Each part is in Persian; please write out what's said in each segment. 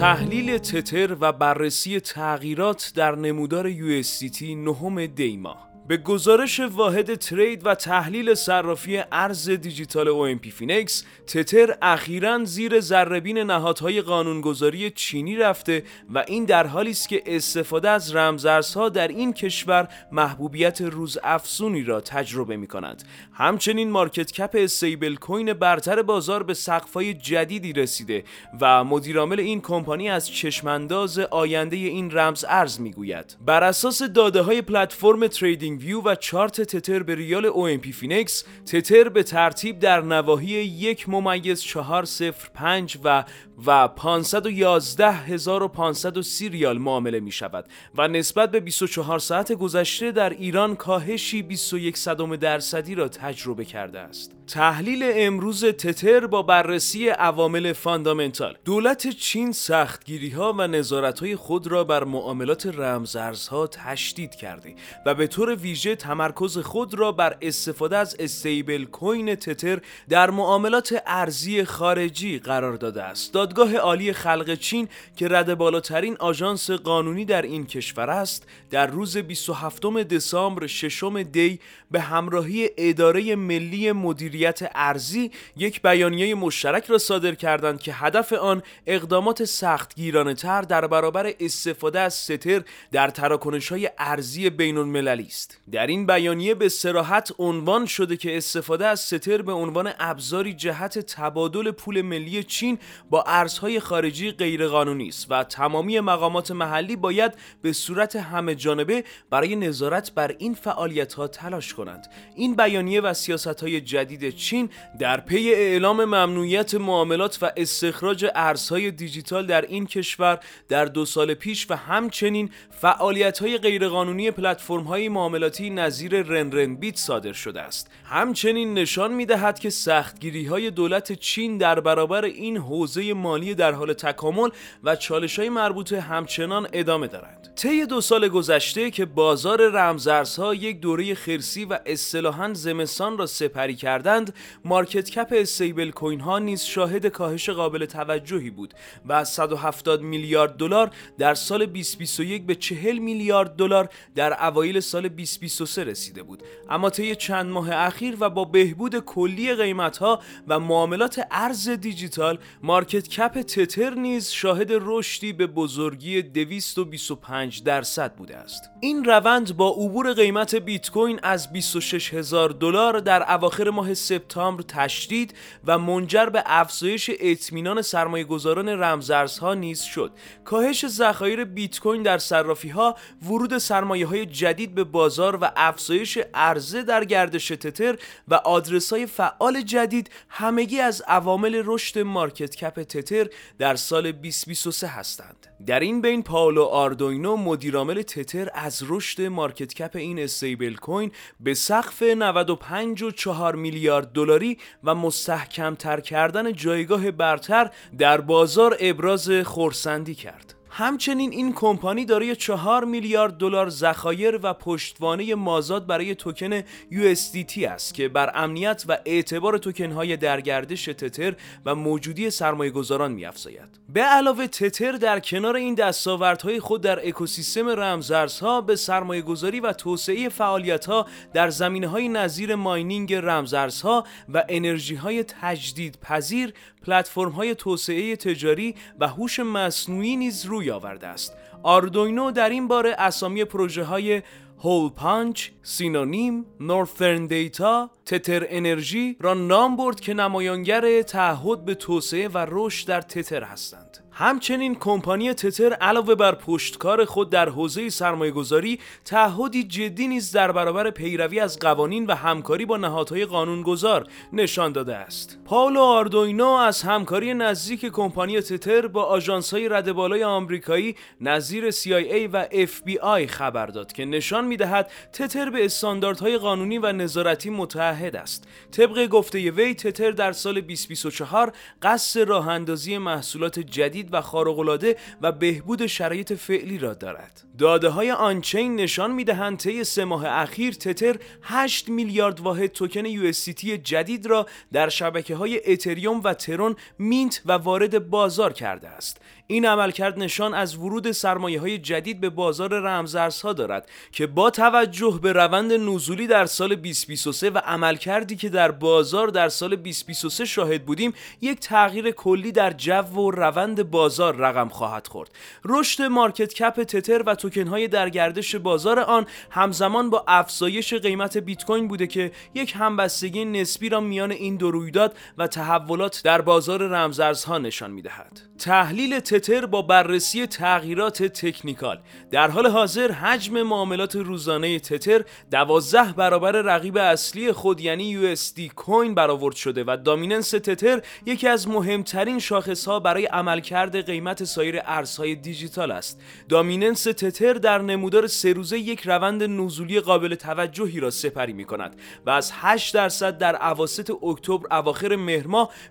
تحلیل تتر و بررسی تغییرات در نمودار USDT نهم دی ماه به گزارش واحد trade و تحلیل صرافی ارز دیجیتال OMPFinex تتر اخیرا زیر ذره‌بین نهادهای قانونگذاری چینی رفته و این در حالی است که استفاده از رمزارزها در این کشور محبوبیت روز افزونی را تجربه می کند همچنین market cap stablecoin برتر بازار به سقف‌های جدیدی رسیده و مدیرعامل این کمپانی از چشمانداز آینده این رمز ارز می‌گوید. بر اساس داده های پلتفرم TradingView و چارت تتر به ریال OMPFinex تتر به ترتیب در نواحی یک ممیز چهار صفر پنج و و 511530 ریال معامله می شود و نسبت به 24 ساعت گذشته در ایران کاهشی 21 صدم درصدی را تجربه کرده است. تحلیل امروز تتر با بررسی عوامل fundamental دولت چین سختگیری ها و نظارت های خود را بر معاملات رمزارزها تشدید کرده و به طور ویژه تمرکز خود را بر استفاده از استیبل کوین تتر در معاملات ارزی خارجی قرار داده است. دادگاه عالی خلق چین که رد بالاترین آژانس قانونی در این کشور است در روز 27 دسامبر ششم دی به همراهی اداره ملی مدیریت ارزی یک بیانیه مشترک را صادر کردند که هدف آن اقدامات سختگیرانه تر در برابر استفاده از ستر در تراکنش های ارزی بین المللی است در این بیانیه به سراحت عنوان شده که استفاده از ستر به عنوان ابزاری جهت تبادل پول ملی چین با ارزهای خارجی غیرقانونی است و تمامی مقامات محلی باید به صورت همه جانبه برای نظارت بر این فعالیت ها تلاش کنند. این بیانیه و سیاست های جدید چین در پی اعلام ممنوعیت معاملات و استخراج ارزهای دیجیتال در این کشور در دو سال پیش و همچنین فعالیت های غیرقانونی پلتفرم های معاملاتی نظیر رن بیت صادر شده است. همچنین نشان می دهد که سختگیری های دولت چین در برابر این حوزه مالی در حال تکامل و چالش های مربوطه همچنان ادامه دارند. طی دو سال گذشته که بازار رمزارزها یک دوره خرسی و اصطلاحا زمستان را سپری کردند مارکت کپ استیبل کوین ها نیز شاهد کاهش قابل توجهی بود و از 170 میلیارد دلار در سال 2021 به 40 میلیارد دلار در اوایل سال 2023 رسیده بود. اما طی چند ماه اخیر و با بهبود کلی قیمت ها و معاملات ارز دیجیتال مارکت کپ تتر نیز شاهد رشدی به بزرگی 225 درصد بوده است. این روند با عبور قیمت بیت کوین از 26 هزار دلار در اواخر ماه سپتامبر تشدید و منجر به افزایش اطمینان سرمایه گذاران رمزارزها نیز شد. کاهش ذخایر بیت کوین در صرافی ها ورود سرمایه های جدید به بازار و افزایش عرضه در گردش تتر و آدرس های فعال جدید همگی از عوامل رشد market cap تتر در سال 2023 هستند در این بین پاولو آردوینو مدیرعامل تتر از رشد market cap این stablecoin به سقف 95.4 میلیارد دلاری و مستحکم تر کردن جایگاه برتر در بازار ابراز خورسندی کرد. همچنین این کمپانی دارای 4 میلیارد دلار ذخایر و پشتوانه مازاد برای توکن USDT است که بر امنیت و اعتبار توکن های در گردش تتر و موجودی سرمایه گذاران میافزاید. به علاوه تتر در کنار این دستاوردهای خود در اکوسیستم رمزارزها به سرمایه گذاری و توسعه فعالیت ها در زمینه های نظیر mining رمزارزها و انرژی های تجدید پذیر پلتفرم های توسعه تجاری و هوش مصنوعی نیز روی آورده است. آردوینو در این باره اسامی پروژه های Holepunch، Synonym، Northern Data، Tether Energy را نام برد که نمایانگر تعهد به توسعه و رشد در تتر هستند. همچنین کمپانی تتر علاوه بر پشتکار خود در حوزه سرمایه گذاری تعهدی جدی نیز در برابر پیروی از قوانین و همکاری با نهادهای قانونگذار نشان داده است. پاولو آردوینو از همکاری نزدیک کمپانی تتر با آژانس‌های رد بالای آمریکایی نظیر CIA و FBI خبر داد که نشان می‌دهد تتر به استانداردهای قانونی و نظارتی متحد است. طبق گفته وی تتر در سال 2024 قصد راه اندازی محصولات جدید و خارق‌العاده و بهبود شرایط فعلی را دارد. داده های آنچین نشان می‌دهند طی سه ماه اخیر تتر 8 میلیارد واحد توکن یو جدید را در شبکه های اتریوم و ترون mint و وارد بازار کرده است. این عملکرد نشان از ورود سرمایه های جدید به بازار رمزارزها دارد که با توجه به روند نزولی در سال 2023 و عملکردی که در بازار در سال 2023 شاهد بودیم یک تغییر کلی در جو و روند بازار رقم خواهد خورد. رشد market cap تتر و توکن های در گردش بازار آن همزمان با افزایش قیمت بیت کوین بوده که یک همبستگی نسبی را میان این دو رویداد و تحولات در بازار رمزارزها نشان می‌دهد. تحلیل تتر با بررسی تغییرات technical. در حال حاضر حجم معاملات روزانه تتر 12 برابر رقیب اصلی خود یعنی USD کوین برآورد شده و دامیننس تتر یکی از مهمترین شاخص ها برای عملکرد قیمت سایر ارزهای دیجیتال است. دامیننس تتر در نمودار سه روزه یک روند نزولی قابل توجهی را سپری می کند و از 8 درصد در اواسط اکتبر اواخر مهر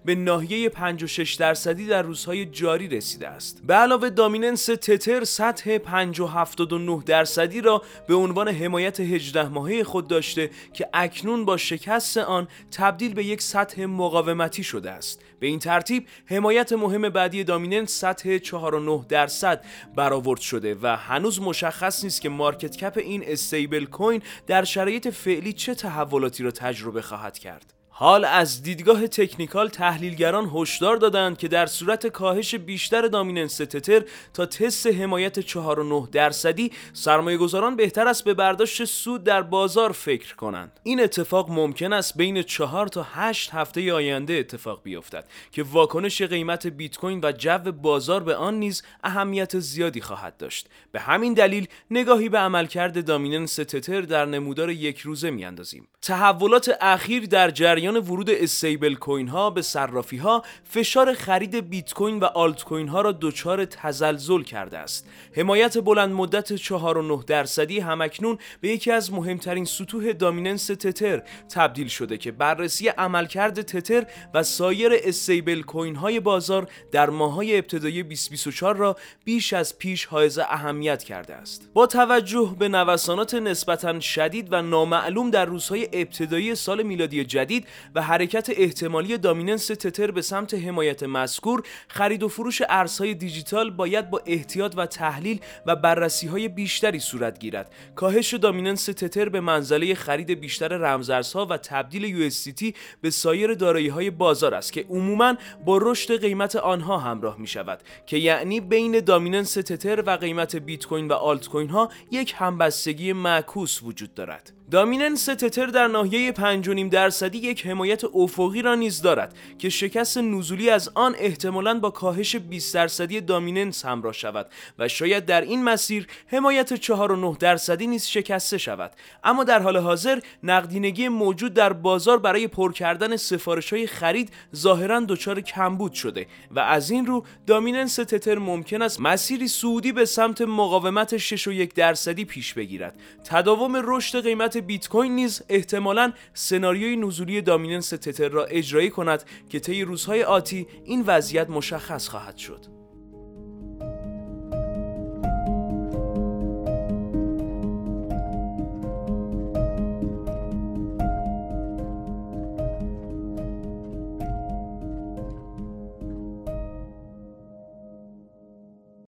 به ناحیه 56 درصدی در روزهای جاری رسیده به علاوه دامیننس تتر سطح 5.79 درصدی را به عنوان حمایت 18 ماهه خود داشته که اکنون با شکست آن تبدیل به یک سطح مقاومتی شده است. به این ترتیب حمایت مهم بعدی دامیننس سطح 4.9 درصد برآورد شده و هنوز مشخص نیست که مارکت کپ این استیبل کوین در شرایط فعلی چه تحولاتی را تجربه خواهد کرد. حال از دیدگاه تکنیکال تحلیلگران هشدار دادند که در صورت کاهش بیشتر دامیننس تتر تا تست حمایت 4.9 درصدی سرمایه گذاران بهتر است به برداشت سود در بازار فکر کنند. این اتفاق ممکن است بین 4 تا 8 هفته آینده اتفاق بیفتد که واکنش قیمت بیت کوین و جو بازار به آن نیز اهمیت زیادی خواهد داشت. به همین دلیل نگاهی به عملکرد دامیننس تتر در نمودار یک روزه میاندازیم. تحولات اخیر در جریان ورود استیبل کوین ها به صرافی ها فشار خرید بیت کوین و آلت کوین ها را دچار تزلزل کرده است. حمایت بلند مدت 4.9 درصدی همکنون به یکی از مهمترین سطوح دامیننس تتر تبدیل شده که بررسی عملکرد تتر و سایر استیبل کوین های بازار در ماهای ابتدایی 2024 را بیش از پیش حائز اهمیت کرده است. با توجه به نوسانات نسبتا شدید و نامعلوم در روزهای ابتدایی سال میلادی جدید و حرکت احتمالی دامیننس تتر به سمت حمایت مذکور خرید و فروش ارزهای دیجیتال باید با احتیاط و تحلیل و بررسی های بیشتری صورت گیرد. کاهش دامیننس تتر به منزله خرید بیشتر رمزارزها و تبدیل USDT به سایر دارایی های بازار است که عموما با رشد قیمت آنها همراه می شود که یعنی بین دامیننس تتر و قیمت بیت کوین و آلت کوین ها یک همبستگی معکوس وجود دارد. دامیننس تتر در ناحیه 5.5 درصدی یک حمایت افقی را نیز دارد که شکست نزولی از آن احتمالاً با کاهش 20 درصدی دامیننس همراه شود و شاید در این مسیر حمایت 4.9 درصدی نیز شکسته شود. اما در حال حاضر نقدینگی موجود در بازار برای پر کردن سفارش های خرید ظاهرا دچار کمبود شده و از این رو دامیننس تتر ممکن است مسیری سعودی به سمت مقاومت 6.1 درصدی پیش بگیرد. تداوم رشد قیمت بیت کوین نیز احتمالاً سناریوی نزولی دامیننس تتر را اجرایی کند که طی روزهای آتی این وضعیت مشخص خواهد شد.